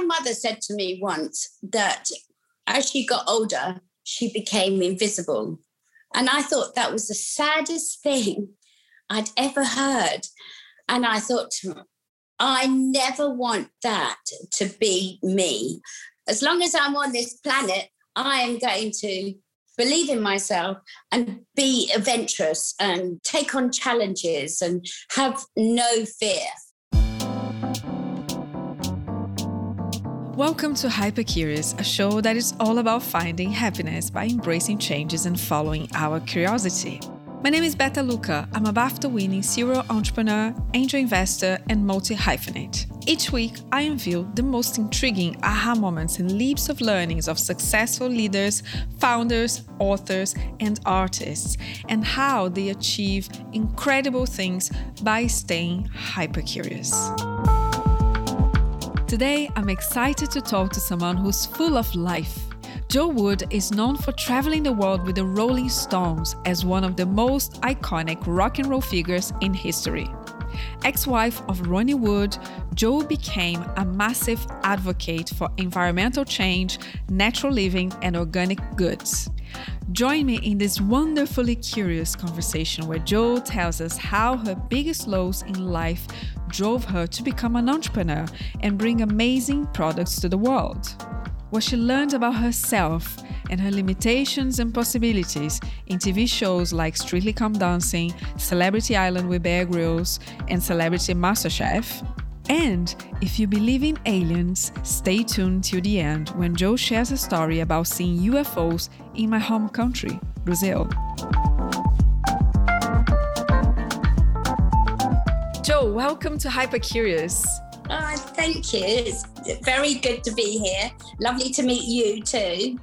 my mother said to me once that as she got older, she became invisible. And I thought that was the saddest thing I'd ever heard. And I thought, I never want that to be me. As long as I'm on this planet, I am going to believe in myself and be adventurous and take on challenges and have no fear. Welcome to Hyper Curious, a show that is all about finding happiness by embracing changes and following our curiosity. My name is Beta Lucca. I'm a BAFTA winning serial entrepreneur, angel investor, and multi hyphenate. Each week, I unveil the most intriguing aha moments and leaps of learnings of successful leaders, founders, authors, and artists, and how they achieve incredible things by staying hyper curious. Today, I'm excited to talk to someone who's full of life. Jo Wood is known for traveling the world with the Rolling Stones as one of the most iconic rock and roll figures in history. Ex wife of Ronnie Wood, Jo became a massive advocate for environmental change, natural living, and organic goods. Join me in this wonderfully curious conversation where Jo tells us how her biggest lows in life drove her to become an entrepreneur and bring amazing products to the world. What she learned about herself and her limitations and possibilities in TV shows like Strictly Come Dancing, Celebrity Island with Bear Grylls, and Celebrity MasterChef. And if you believe in aliens, stay tuned till the end when Jo shares a story about seeing UFOs in my home country, Brazil. Jo, welcome to Hyper Curious. Oh, ah, thank you. It's very good to be here. Lovely to meet you too.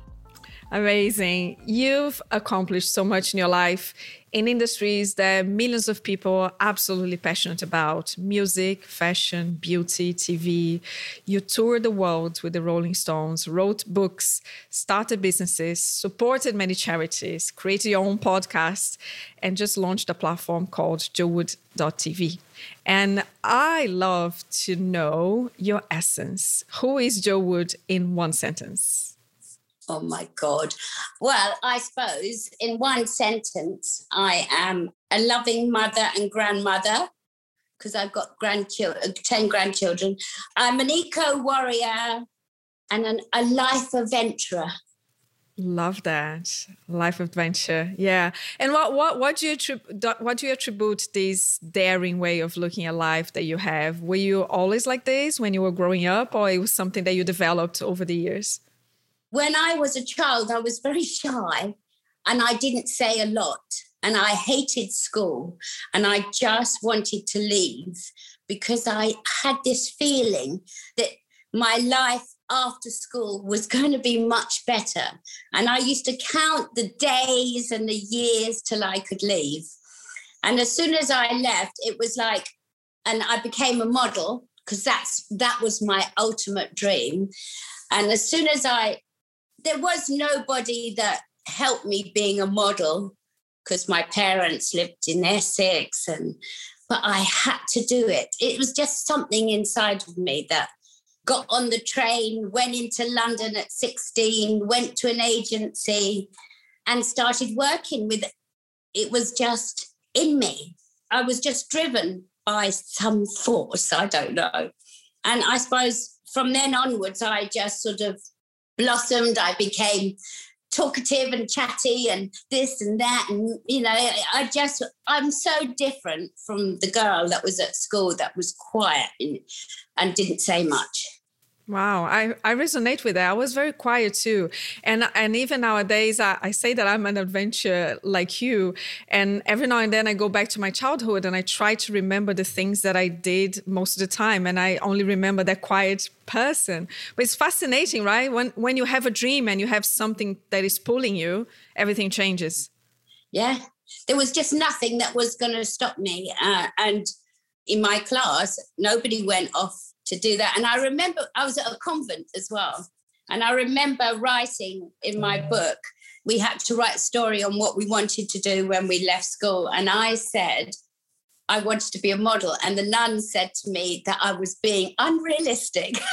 Amazing. You've accomplished so much in your life in industries that millions of people are absolutely passionate about music, fashion, beauty, TV. You toured the world with the Rolling Stones, wrote books, started businesses, supported many charities, created your own podcast, and just launched a platform called jowood.tv. And I love to know your essence. Who is Jo Wood in one sentence? Oh my God. Well, I suppose in one sentence, I am a loving mother and grandmother because I've got grandchildren, uh, 10 grandchildren. I'm an eco warrior and an, a life adventurer. Love that life adventure, yeah. And what what what do you what do you attribute this daring way of looking at life that you have? Were you always like this when you were growing up, or it was something that you developed over the years? When I was a child, I was very shy and I didn't say a lot. And I hated school and I just wanted to leave because I had this feeling that my life after school was going to be much better. And I used to count the days and the years till I could leave. And as soon as I left, it was like, and I became a model because that's that was my ultimate dream. And as soon as I there was nobody that helped me being a model because my parents lived in Essex and but I had to do it. It was just something inside of me that got on the train, went into London at 16, went to an agency and started working with it. It was just in me. I was just driven by some force, I don't know. And I suppose from then onwards, I just sort of blossomed. I became talkative and chatty and this and that. And, you know, I just, I'm so different from the girl that was at school that was quiet and, and didn't say much. Wow, I, I resonate with that. I was very quiet too. And and even nowadays I, I say that I'm an adventure like you. And every now and then I go back to my childhood and I try to remember the things that I did most of the time. And I only remember that quiet person. But it's fascinating, right? When when you have a dream and you have something that is pulling you, everything changes. Yeah. There was just nothing that was to stop me. Uh, and in my class, nobody went off to do that. And I remember I was at a convent as well. And I remember writing in my mm. book, we had to write a story on what we wanted to do when we left school. And I said, I wanted to be a model. And the nun said to me that I was being unrealistic.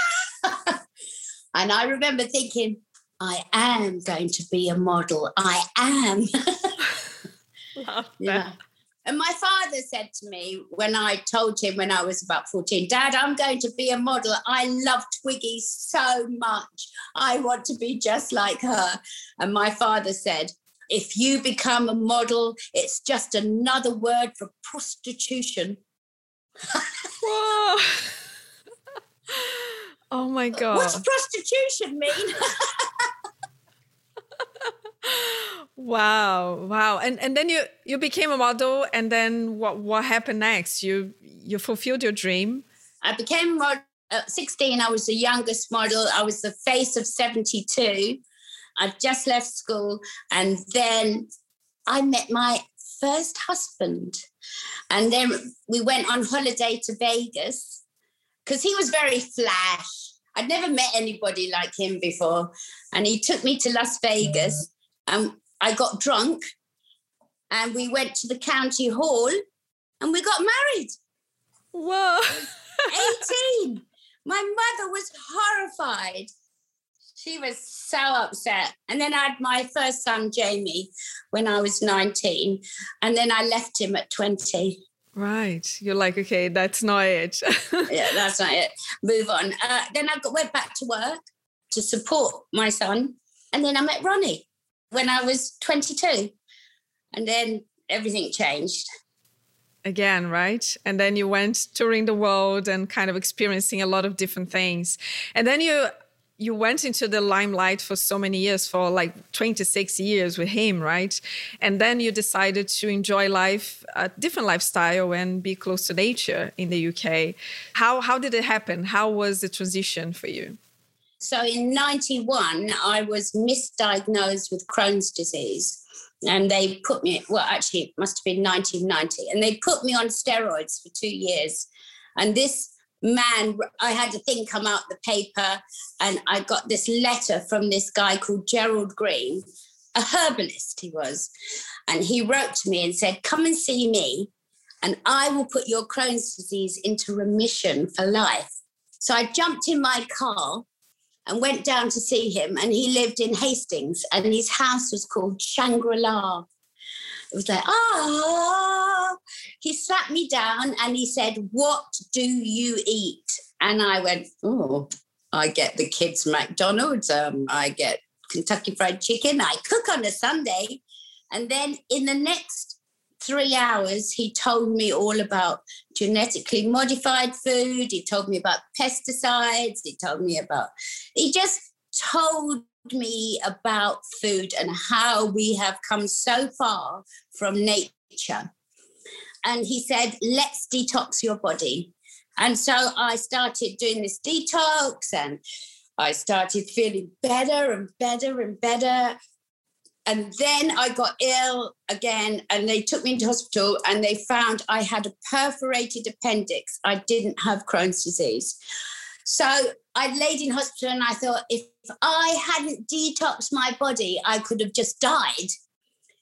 And I remember thinking, I am going to be a model. I am. Love yeah. And my father said to me when I told him when I was about 14, Dad, I'm going to be a model. I love Twiggy so much. I want to be just like her. And my father said, if you become a model, it's just another word for prostitution. Whoa. oh my God. What's prostitution mean? wow wow. And and then you you became a model and then what what happened next? You you fulfilled your dream? I became model at 16 i was the youngest model. I was the face of 72 i'd just left school and then i met my first husband. And then we went on holiday to vegas because he was very flash. I'd never met anybody like him before. And he took me to las vegas. And I got drunk and we went to the county hall and we got married. Whoa. 18. My mother was horrified. She was so upset. And then I had my first son, Jamie, when I was 19. And then I left him at 20. Right. You're like, okay, that's not it. yeah, that's not it. Move on. Uh, then I got, went back to work to support my son. And then I met Ronnie when I was 22. And then everything changed. Again, right? And then you went touring the world and kind of experiencing a lot of different things. And then you you went into the limelight for so many years for like 26 years with him right and then you decided to enjoy life a different lifestyle and be close to nature in the uk how how did it happen how was the transition for you so in 91, I was misdiagnosed with Crohn's disease. And they put me, well, actually, it must have been 1990. And they put me on steroids for two years. And this man, I had a thing come out the paper, and I got this letter from this guy called Gerald Green, a herbalist he was. And he wrote to me and said, Come and see me, and I will put your Crohn's disease into remission for life. So I jumped in my car and went down to see him. And he lived in Hastings, and his house was called Shangri La. It was like, ah. He sat me down and he said, What do you eat? And I went, Oh, I get the kids' McDonald's. Um, I get Kentucky Fried Chicken. I cook on a Sunday. And then in the next three hours, he told me all about genetically modified food. He told me about pesticides. He told me about, he just told me about food and how we have come so far from nature. And he said, let's detox your body. And so I started doing this detox and I started feeling better and better and better and then I got ill again, and they took me into hospital and they found I had a perforated appendix. I didn't have Crohn's disease. So I laid in hospital and I thought, if I hadn't detoxed my body, I could have just died.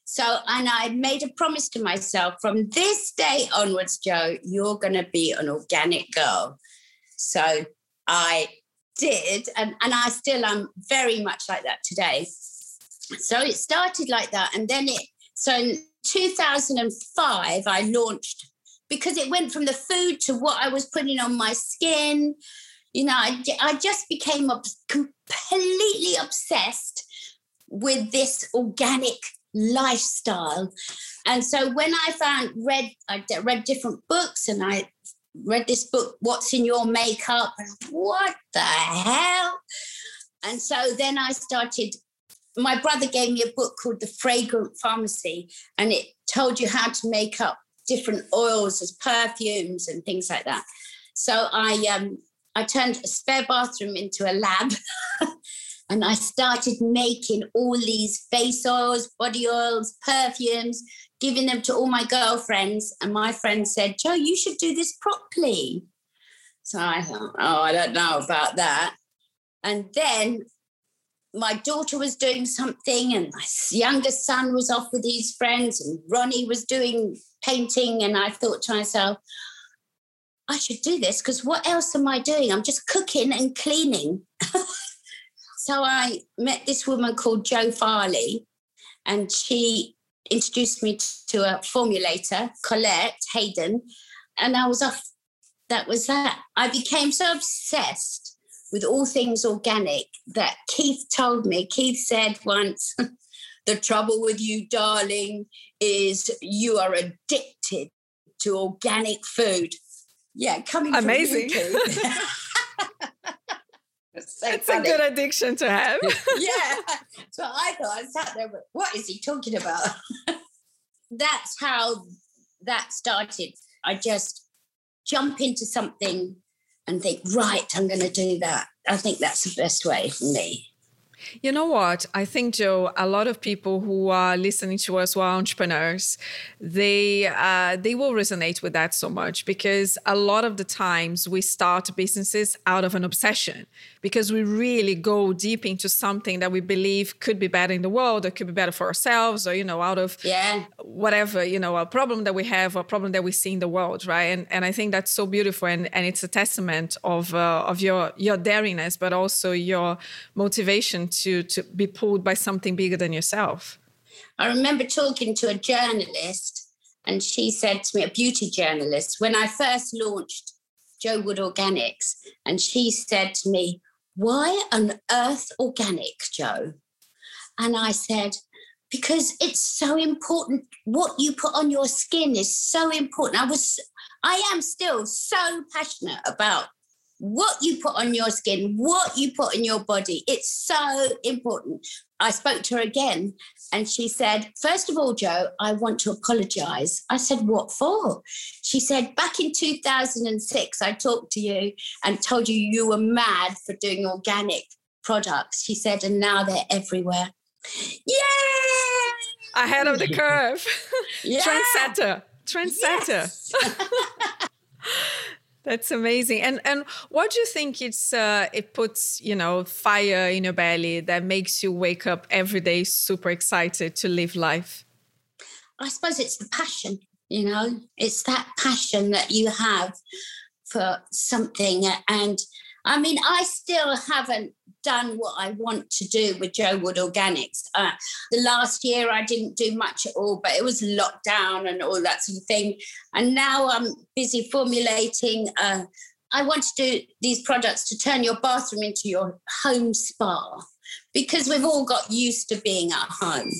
So, and I made a promise to myself from this day onwards, Jo, you're going to be an organic girl. So I did. And, and I still am very much like that today so it started like that and then it so in 2005 i launched because it went from the food to what i was putting on my skin. You know i, I just became completely obsessed with this organic lifestyle. And so when i found read i read different books and i read this book what's in your makeup? What the hell? And so then i started my brother gave me a book called The Fragrant Pharmacy, and it told you how to make up different oils as perfumes and things like that. So I um, I turned a spare bathroom into a lab. and I started making all these face oils, body oils, perfumes, giving them to all my girlfriends. And my friend said, "Jo, you should do this properly. So I thought, oh, I don't know about that. And then my daughter was doing something and my youngest son was off with his friends and Ronnie was doing painting. And I thought to myself, I should do this because what else am I doing? I'm just cooking and cleaning. So I met this woman called Jo Farley, and she introduced me to a formulator, Colette Hayden, and I was off. That was that. I became so obsessed with all things organic that Keith told me. Keith said once, The trouble with you, darling, is you are addicted to organic food. Yeah, coming amazing. so it's funny. a good addiction to have. yeah. So I thought I sat there, but what is he talking about? That's how that started. I just jump into something and think, right, I'm going to do that. I think that's the best way for me. You know what? I think, Jo, a lot of people who are listening to us who are entrepreneurs, they uh, they will resonate with that so much because a lot of the times we start businesses out of an obsession because we really go deep into something that we believe could be better in the world or could be better for ourselves or you know out of yeah whatever you know a problem that we have or a problem that we see in the world right and and I think that's so beautiful and and it's a testament of uh, of your your daringness but also your motivation to to be pulled by something bigger than yourself. I remember talking to a journalist, and she said to me, a beauty journalist, when I first launched Jo Wood Organics, and she said to me, Why on earth organic, Jo? And I said, because it's so important. What you put on your skin is so important. I was, I am still so passionate about what you put on your skin, what you put in your body. It's so important. I spoke to her again and she said, First of all, Jo, I want to apologize. I said, What for? She said, Back in 2006, I talked to you and told you you were mad for doing organic products. She said, And now they're everywhere. Yay! Ahead of the curve. Yeah. Trendsetter. Trendsetter. Yes. That's amazing. And and what do you think it's uh, it puts, you know, fire in your belly that makes you wake up every day super excited to live life? I suppose it's the passion, you know. It's that passion that you have for something and I mean, I still haven't done what I want to do with Jo Wood Organics. Uh, the last year I didn't do much at all, but it was lockdown and all that sort of thing. And now I'm busy formulating. Uh, I want to do these products to turn your bathroom into your home spa because we've all got used to being at home.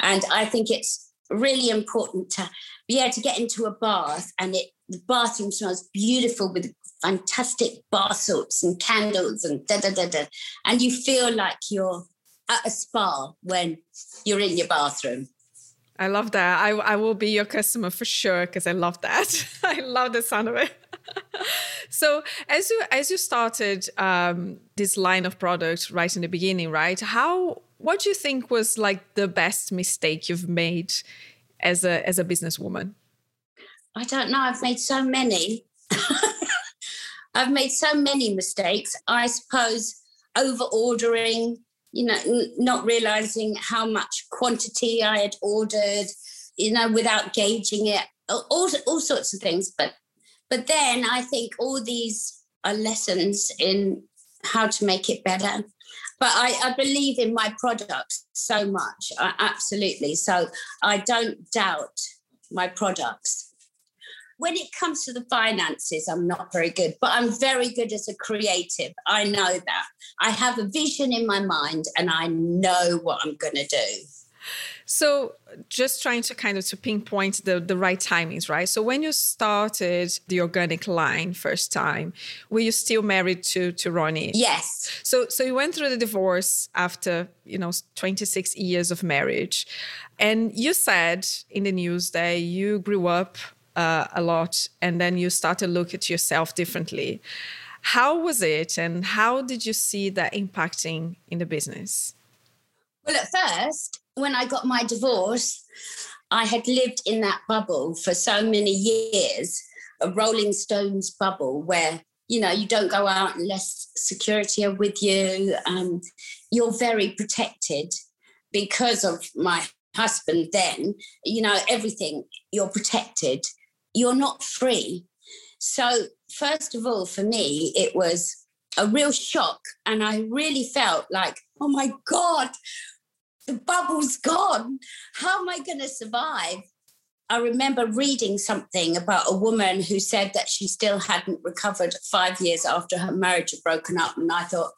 And I think it's really important to be able to get into a bath and it the bathroom smells beautiful with fantastic bar soaps and candles and da da da da. And you feel like you're at a spa when you're in your bathroom. I love that. I, I will be your customer for sure because I love that. I love the sound of it. so as you as you started um, this line of products right in the beginning, right? How what do you think was like the best mistake you've made as a as a businesswoman? I don't know. I've made so many. I've made so many mistakes. I suppose over ordering, you know, n- not realizing how much quantity I had ordered, you know, without gauging it, all, all sorts of things. But but then I think all these are lessons in how to make it better. But I, I believe in my products so much, I, absolutely. So I don't doubt my products when it comes to the finances, I'm not very good, but I'm very good as a creative. I know that. I have a vision in my mind and I know what I'm going to do. So just trying to kind of to pinpoint the, the right timings, right? So when you started the organic line first time, were you still married to to Ronnie? Yes. So so you went through the divorce after, you know, 26 years of marriage. And you said in the news that you grew up uh, a lot and then you start to look at yourself differently. How was it and how did you see that impacting in the business? Well at first when i got my divorce i had lived in that bubble for so many years a rolling stones bubble where you know you don't go out unless security are with you um, you're very protected because of my husband then you know everything you're protected you're not free. So, first of all, for me, it was a real shock. And I really felt like, oh my God, the bubble's gone. How am I going to survive? I remember reading something about a woman who said that she still hadn't recovered five years after her marriage had broken up. And I thought,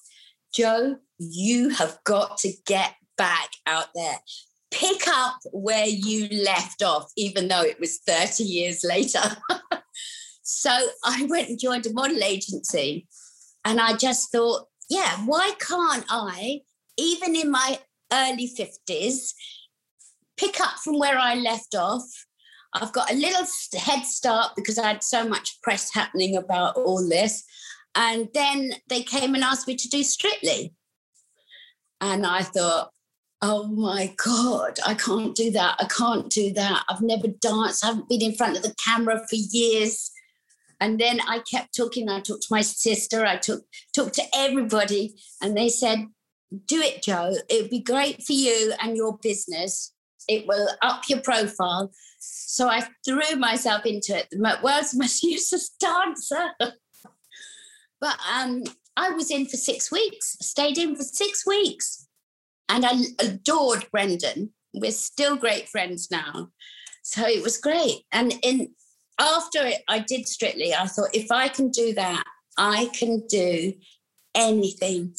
Jo, you have got to get back out there. Pick up where you left off, even though it was 30 years later. so I went and joined a model agency. And I just thought, yeah, why can't I, even in my early 50s, pick up from where I left off? I've got a little head start because I had so much press happening about all this. And then they came and asked me to do Strictly. And I thought, oh my God, I can't do that. I can't do that. I've never danced. I haven't been in front of the camera for years. And then I kept talking. I talked to my sister. I took talked to everybody, and they said, "Do it, Jo. It would be great for you and your business. It will up your profile." So I threw myself into it. The world's most useless dancer. but um, I was in for six weeks. Stayed in for six weeks, and I adored Brendan. We're still great friends now. So it was great. And in after it, I did Strictly, I thought if I can do that, I can do anything.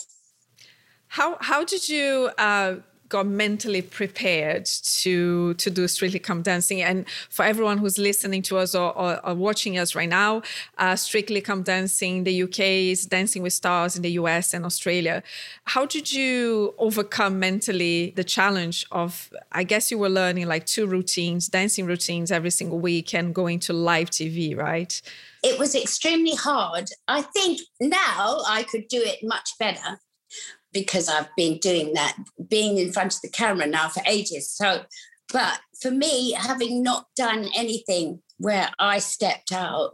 How how did you uh, got mentally prepared to to do Strictly Come Dancing? And for everyone who's listening to us or, or, or watching us right now, uh, Strictly Come Dancing, the UK is Dancing with Stars in the US and Australia. How did you overcome mentally the challenge of? I guess you were learning like two routines, dancing routines every single week, and going to live TV, right? It was extremely hard. I think now I could do it much better because I've been doing that, being in front of the camera now for ages. So, but for me, having not done anything where I stepped out,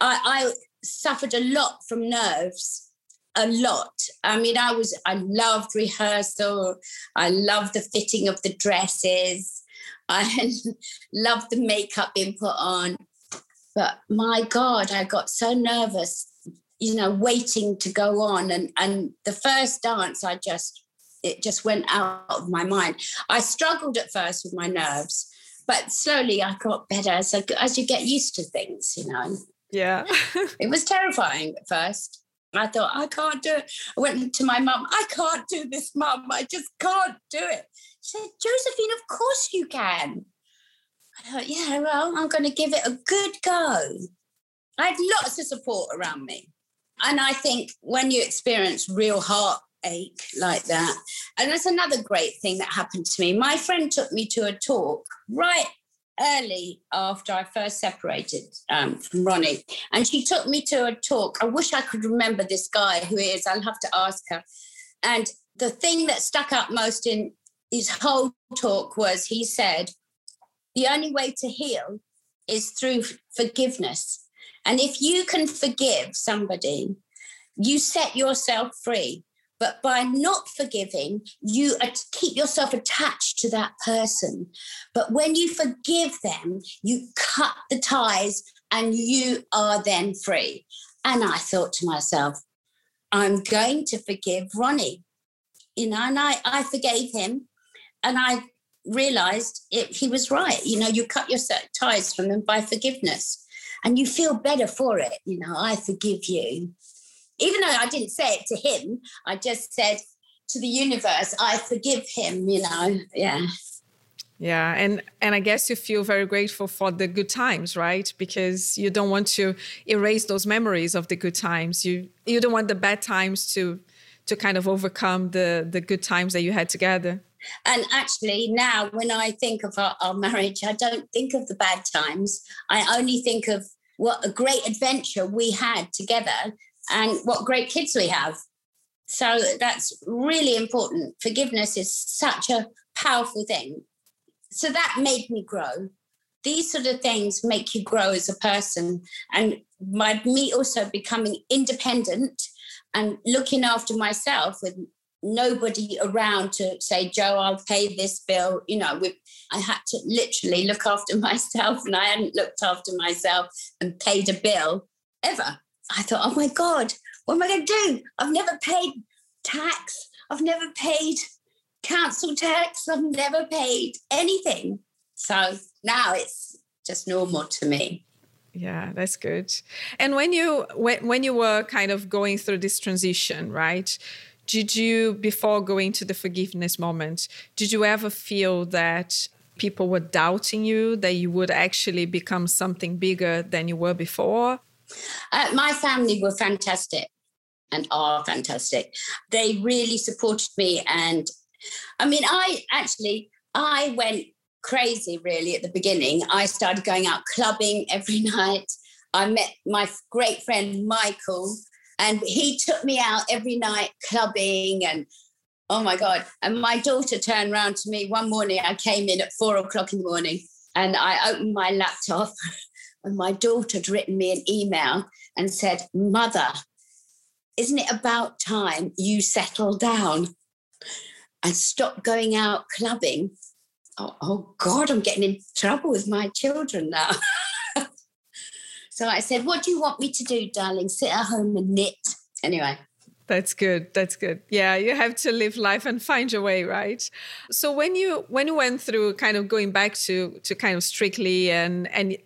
I, I suffered a lot from nerves a lot. I mean, I was, I loved rehearsal. I loved the fitting of the dresses. I loved the makeup being put on. But my God, I got so nervous you know, waiting to go on. And and the first dance, I just it just went out of my mind. I struggled at first with my nerves, but slowly I got better. So as you get used to things, you know. Yeah. it was terrifying at first. I thought, I can't do it. I went to my mum, I can't do this, mum. I just can't do it. She said, Josephine, of course you can. I thought, yeah, well, I'm going to give it a good go. I had lots of support around me. And I think when you experience real heartache like that, and that's another great thing that happened to me. My friend took me to a talk right early after I first separated um, from Ronnie. And she took me to a talk. I wish I could remember this guy who. I'll have to ask her. And the thing that stuck out most in his whole talk was he said, the only way to heal is through forgiveness. And if you can forgive somebody, you set yourself free. But by not forgiving, you keep yourself attached to that person. But when you forgive them, you cut the ties and you are then free. And I thought to myself, I'm going to forgive Ronnie. You know, and I, I forgave him and I realized it, he was right. You know, you cut your ties from them by forgiveness and you feel better for it. You know, I forgive you. Even though I didn't say it to him, I just said to the universe, I forgive him, you know. Yeah. Yeah, and and I guess you feel very grateful for the good times, right? Because you don't want to erase those memories of the good times. You you don't want the bad times to to kind of overcome the the good times that you had together. And actually, now when I think of our, our, marriage, I don't think of the bad times. I only think of what a great adventure we had together and what great kids we have. So that's really important. Forgiveness is such a powerful thing. So that made me grow. These sort of things make you grow as a person. And my me also becoming independent and looking after myself with nobody around to say, Jo, I'll pay this bill. You know, we, I had to literally look after myself, and I hadn't looked after myself and paid a bill ever. I thought, oh my God, what am I going to do? I've never paid tax. I've never paid council tax. I've never paid anything. So now it's just normal to me. Yeah, that's good. And when you when when you were kind of going through this transition, right? Did you before going to the forgiveness moment, did you ever feel that people were doubting you that you would actually become something bigger than you were before? Uh, my family were fantastic and are fantastic. They really supported me. And I mean, I actually, I went crazy really at the beginning. I started going out clubbing every night. I met my great friend Michael, and he took me out every night clubbing and oh my God. And my daughter turned around to me one morning. I came in at four o'clock in the morning and I opened my laptop and my daughter had written me an email and said, Mother, isn't it about time you settle down and stop going out clubbing? Oh, oh God, I'm getting in trouble with my children now. so I said, What do you want me to do, darling? Sit at home and knit. Anyway, that's good. That's good. Yeah, you have to live life and find your way, right? So when you when you went through kind of going back to to kind of strictly and and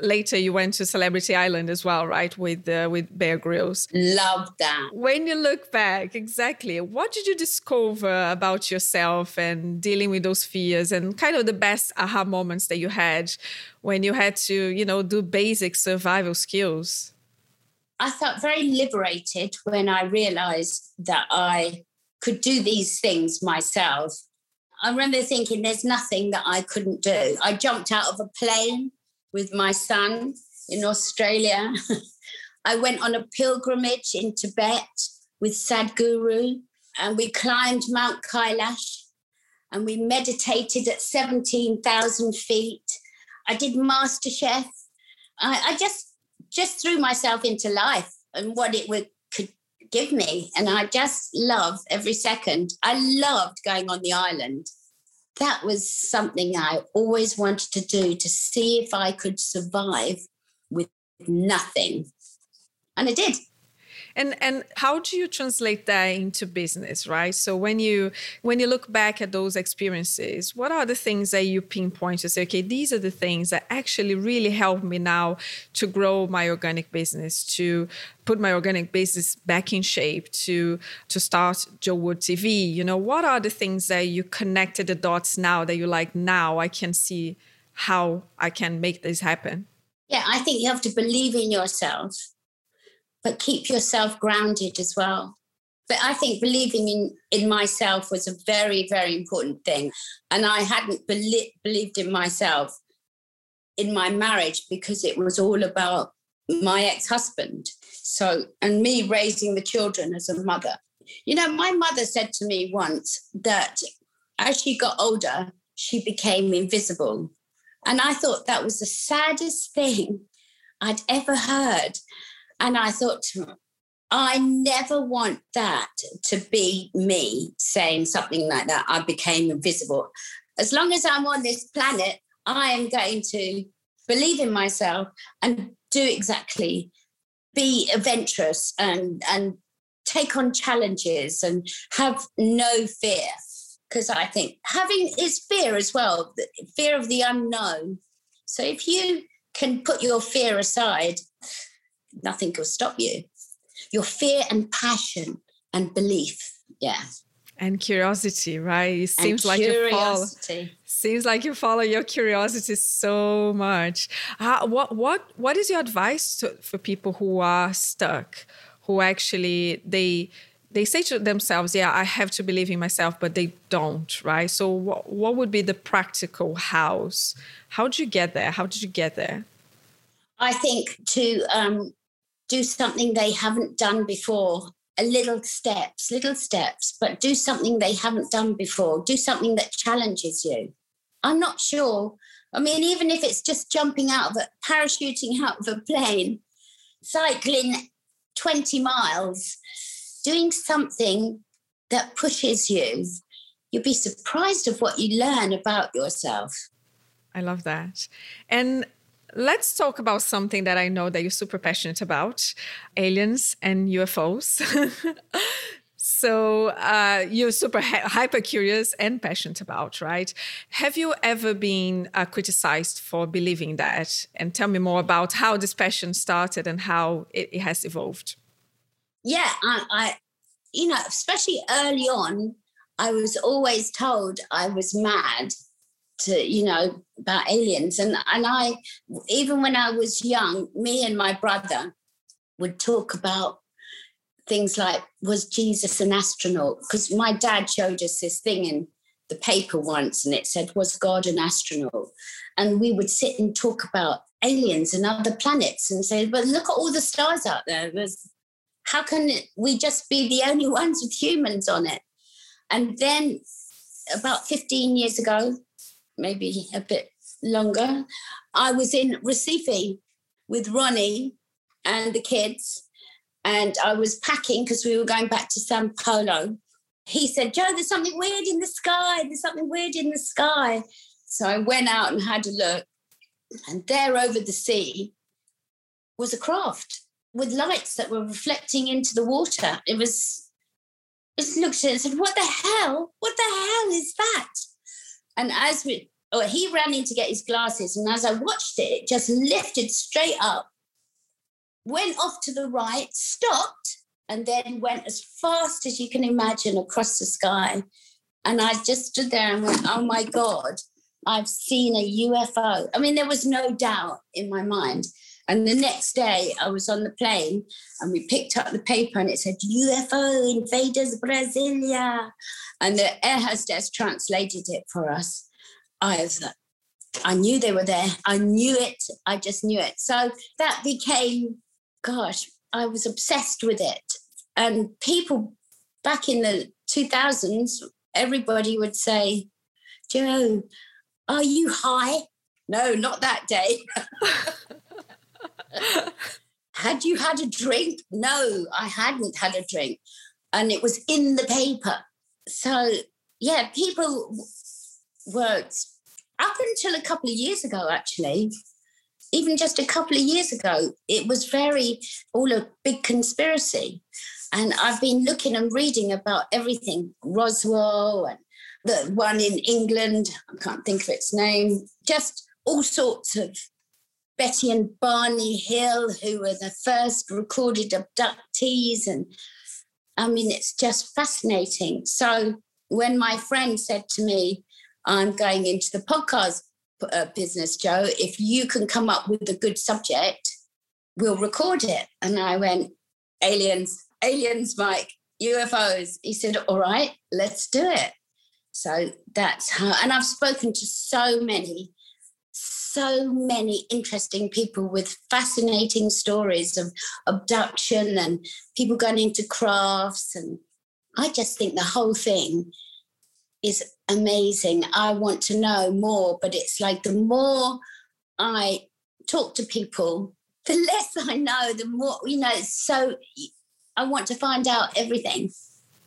later you went to Celebrity Island as well, right? With uh, with Bear Grylls. Love that. When you look back, exactly, what did you discover about yourself and dealing with those fears and kind of the best aha moments that you had when you had to, you know, do basic survival skills? I felt very liberated when I realized that I could do these things myself. I remember thinking there's nothing that I couldn't do. I jumped out of a plane with my son in Australia. I went on a pilgrimage in Tibet with Sadhguru and we climbed Mount Kailash and we meditated at 17,000 feet. I did MasterChef. I, I just just threw myself into life and what it would could give me. And I just loved every second. I loved going on the island. That was something I always wanted to do to see if I could survive with nothing. And I did and and how do you translate that into business right? So when you when you look back at those experiences what are the things that you pinpoint to say okay these are the things that actually really help me now to grow my organic business to put my organic business back in shape to to start jo wood tv you know what are the things that you connected the dots now that you're like now i can see how i can make this happen? Yeah i think you have to believe in yourself but keep yourself grounded as well. But I think believing in, in myself was a very, very important thing. And I hadn't be- believed in myself in my marriage because it was all about my ex husband. So, and me raising the children as a mother. You know, my mother said to me once that as she got older, she became invisible. And I thought that was the saddest thing I'd ever heard. And I thought, I never want that to be me saying something like that. I became invisible. As long as I'm on this planet, I am going to believe in myself and do exactly, be adventurous and, and take on challenges and have no fear. Because I think having is fear as well, fear of the unknown. So if you can put your fear aside nothing will stop you. Your fear and passion and belief. Yeah. And curiosity, right? It seems like you follow. Seems like you follow your curiosity so much. Uh, what what what is your advice to, for people who are stuck, who actually they they say to themselves, "Yeah, I have to believe in myself," but they don't, right? So, what what would be the practical hows? How did you get there? How did you get there? I think to um, do something they haven't done before. A little steps little steps but do something they haven't done before. Do something that challenges you. I'm not sure. I mean even if it's just jumping out of a parachuting out of a plane cycling 20 miles doing something that pushes you. You'll be surprised of what you learn about yourself. I love that. And let's talk about something that I know that you're super passionate about aliens and UFOs. So uh, you're super hyper curious and passionate about, right? Have you ever been uh, criticized for believing that? And tell me more about how this passion started and how it, it has evolved. Yeah, I, I, you know, especially early on, I was always told I was mad to, you know, about aliens. And and I, even when I was young, me and my brother would talk about things like was Jesus an astronaut? Because my dad showed us this thing in the paper once and it said, Was God an astronaut? And we would sit and talk about aliens and other planets and say, But look at all the stars out there. There's, how can we just be the only ones with humans on it? And then about 15 years ago, maybe a bit longer, I was in Recife with Ronnie and the kids and I was packing because we were going back to Sao Paulo. He said, Jo, there's something weird in the sky. There's something weird in the sky. So I went out and had a look. And there over the sea was a craft with lights that were reflecting into the water. It was, just looked at it and said, What the hell? What the hell is that? And as we, oh, he ran in to get his glasses. And as I watched it, it just lifted straight up went off to the right, stopped, and then went as fast as you can imagine across the sky. And I just stood there and went, oh my God, I've seen a UFO. I mean, there was no doubt in my mind. And the next day, I was on the plane and we picked up the paper and it said UFO invaders Brasilia. And the air hostess translated it for us. I was like, I knew they were there. I knew it. I just knew it. So that became gosh, I was obsessed with it. And people back in the 2000s, everybody would say, Jo, are you high? No, not that day. had you had a drink? No, I hadn't had a drink. And it was in the paper. So, yeah, people were up until a couple of years ago, actually, even just a couple of years ago, it was very all a big conspiracy. And I've been looking and reading about everything Roswell and the one in England, I can't think of its name, just all sorts of Betty and Barney Hill, who were the first recorded abductees. And I mean, it's just fascinating. So when my friend said to me, I'm going into the podcast uh, business, Jo, if you can come up with a good subject, we'll record it. And I went, aliens, aliens, Mike, UFOs. He said, all right, let's do it. So that's how, and I've spoken to so many, so many interesting people with fascinating stories of abduction and people going into crafts. And I just think the whole thing is amazing. I want to know more, but it's like the more I talk to people, the less I know, the more, you know, so I want to find out everything.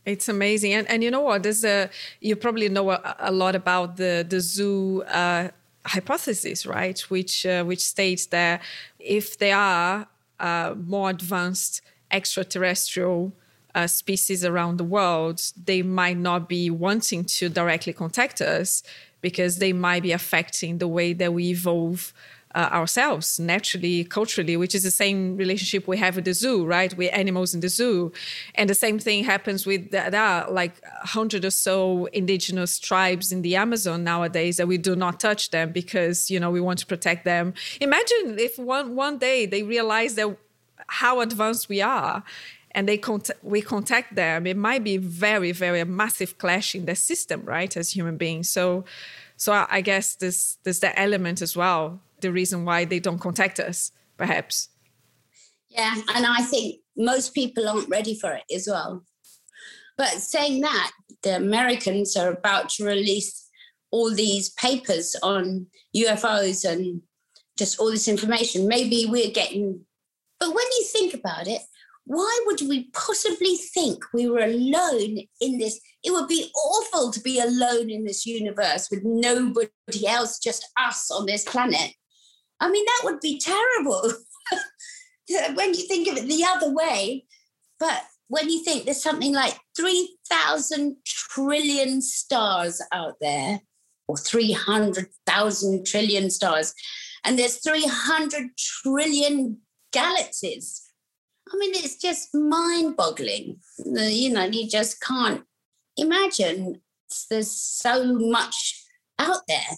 It's amazing. And, and you know what? There's a, you probably know a, a lot about the, the zoo uh, hypothesis, right? Which, uh, which states that if there are uh, more advanced extraterrestrial uh, species around the world, they might not be wanting to directly contact us because they might be affecting the way that we evolve uh, ourselves naturally, culturally, which is the same relationship we have with the zoo, right? We're animals in the zoo. And the same thing happens with there are like a hundred or so indigenous tribes in the Amazon nowadays that we do not touch them because, you know, we want to protect them. Imagine if one, one day they realize that how advanced we are and they cont- we contact them, it might be very, very massive clash in the system, right? As human beings. So, so I guess this there's that element as well. The reason why they don't contact us, perhaps. Yeah, and I think most people aren't ready for it as well. But saying that, the Americans are about to release all these papers on UFOs and just all this information. Maybe we're getting, but when you think about it, why would we possibly think we were alone in this? It would be awful to be alone in this universe with nobody else, just us on this planet. I mean, that would be terrible when you think of it the other way. But when you think there's something like 3,000 trillion stars out there, or 300,000 trillion stars, and there's 300 trillion galaxies. I mean, it's just mind boggling. You know, you just can't imagine there's so much out there.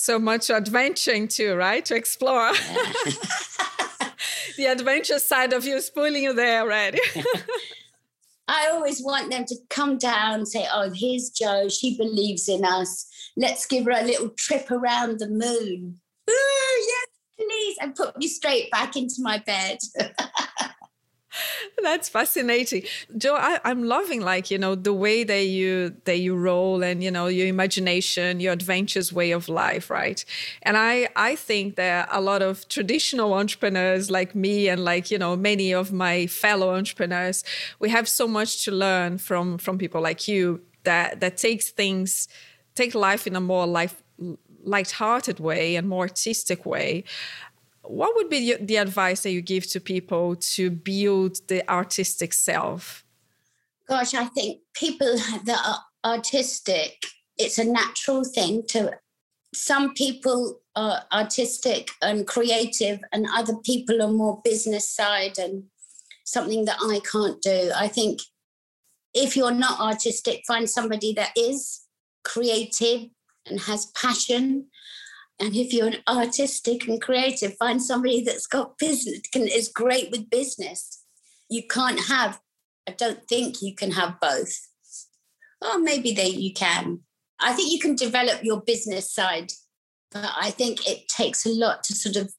So much adventuring too, right? To explore. Yeah. the adventure side of you is pulling you there already. I always want them to come down and say, Oh, here's Jo. She believes in us. Let's give her a little trip around the moon. Ooh, yes, please. And put me straight back into my bed. That's fascinating, Jo. I, am loving like you know the way that you that you roll and you know your imagination, your adventurous way of life, right? And I I think that a lot of traditional entrepreneurs like me and like you know many of my fellow entrepreneurs, we have so much to learn from from people like you that that takes things take life in a more life light-hearted way and more artistic way what would be the advice that you give to people to build the artistic self? Gosh, I think people that are artistic, it's a natural thing to. Some people are artistic and creative, and other people are more business side and something that I can't do. I think if you're not artistic, find somebody that is creative and has passion and if you're an artistic and creative, find somebody that's got business, can, is great with business. You can't have, I don't think you can have both. Or maybe they you can. I think you can develop your business side, but I think it takes a lot to sort of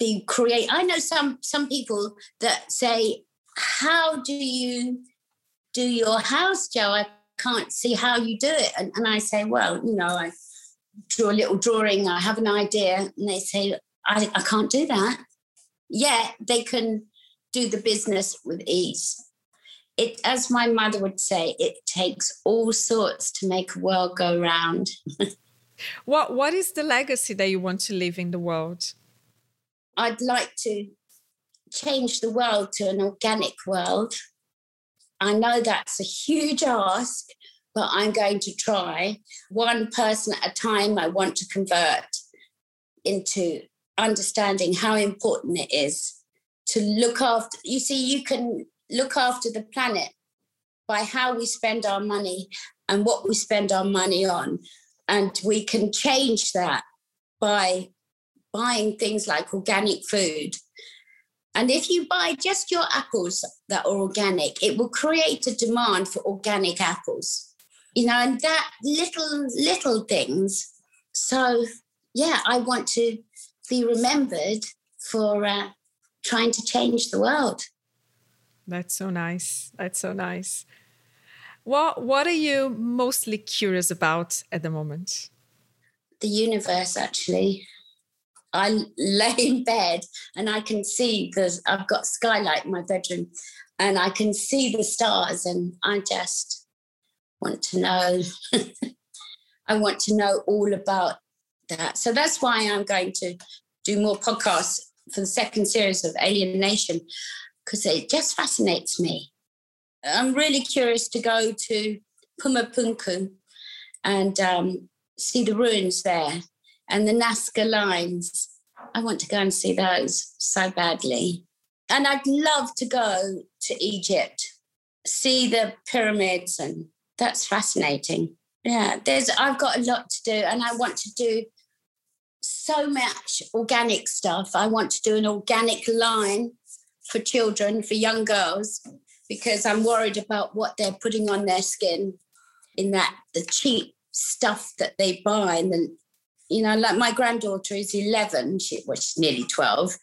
be create. I know some some people that say, How do you do your house, Jo? I can't see how you do it. And, and I say, Well, you know, I draw a little drawing, I have an idea, and they say, I, I can't do that. Yeah, they can do the business with ease. It, as my mother would say, it takes all sorts to make a world go round. what What is the legacy that you want to leave in the world? I'd like to change the world to an organic world. I know that's a huge ask, but I'm going to try one person at a time. I want to convert into understanding how important it is to look after. You see, you can look after the planet by how we spend our money and what we spend our money on. And we can change that by buying things like organic food. And if you buy just your apples that are organic, it will create a demand for organic apples you know, and that little, little things. So, yeah, I want to be remembered for uh, trying to change the world. That's so nice. That's so nice. What What are you mostly curious about at the moment? The universe, actually. I lay in bed and I can see because I've got skylight in my bedroom, and I can see the stars, and I just want to know. I want to know all about that. So that's why I'm going to do more podcasts for the second series of Alienation because it just fascinates me. I'm really curious to go to Pumapunku and um, see the ruins there and the Nazca lines. I want to go and see those so badly. And I'd love to go to Egypt, see the pyramids and that's fascinating. Yeah, there's I've got a lot to do and I want to do so much organic stuff. I want to do an organic line for children, for young girls, because I'm worried about what they're putting on their skin in that the cheap stuff that they buy and you know like my granddaughter is 11 she well she's nearly 12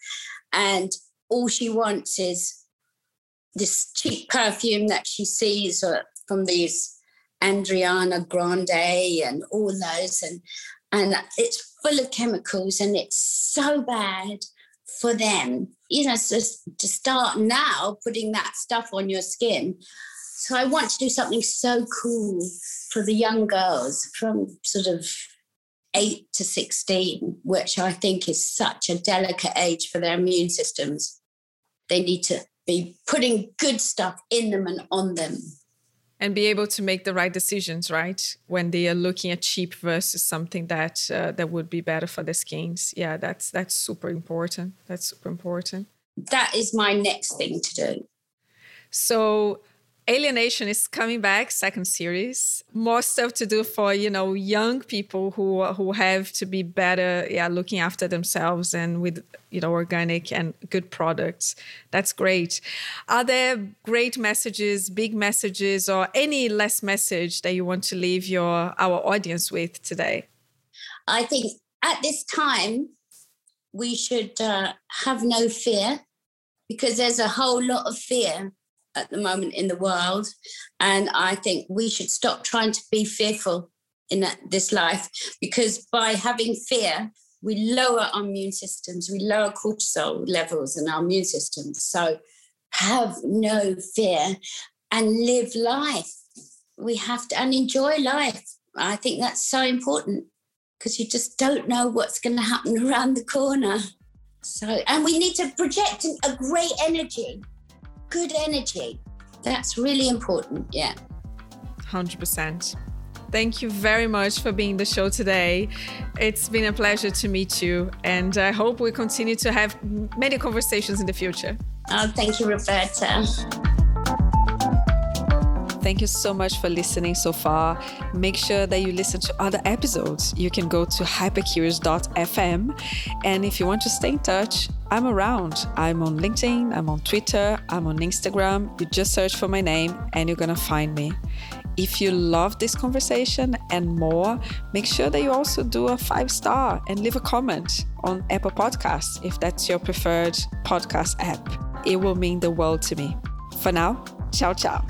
and all she wants is this cheap perfume that she sees uh, from these Ariana Grande and all those and and it's full of chemicals and it's so bad for them. You know, so to start now putting that stuff on your skin. So I want to do something so cool for the young girls from sort of eight to 16, which I think is such a delicate age for their immune systems. They need to be putting good stuff in them and on them and be able to make the right decisions right? When they are looking at cheap versus something that uh, that would be better for the skins. Yeah that's that's super important. That's super important. That is my next thing to do. So Alienation is coming back, second series. More stuff to do for you know young people who who have to be better, yeah, looking after themselves and with you know organic and good products. That's great. Are there great messages, big messages, or any less message that you want to leave your our audience with today? I think at this time we should uh, have no fear because there's a whole lot of fear at the moment in the world. And I think we should stop trying to be fearful in this life because by having fear, we lower our immune systems, we lower cortisol levels in our immune systems. So have no fear and live life. We have to and enjoy life. I think that's so important because you just don't know what's going to happen around the corner. So, and we need to project a great energy good energy. That's really important. Yeah. 100%. Thank you very much for being the show today. It's been a pleasure to meet you, and I hope we continue to have many conversations in the future. Oh, thank you, Roberta. Thank you so much for listening so far. Make sure that you listen to other episodes. You can go to hypercurious.fm. And if you want to stay in touch, I'm around. I'm on LinkedIn, I'm on Twitter, I'm on Instagram. You just search for my name and you're going to find me. If you love this conversation and more, make sure that you also do a five star and leave a comment on Apple Podcasts if that's your preferred podcast app. It will mean the world to me. For now, ciao, ciao.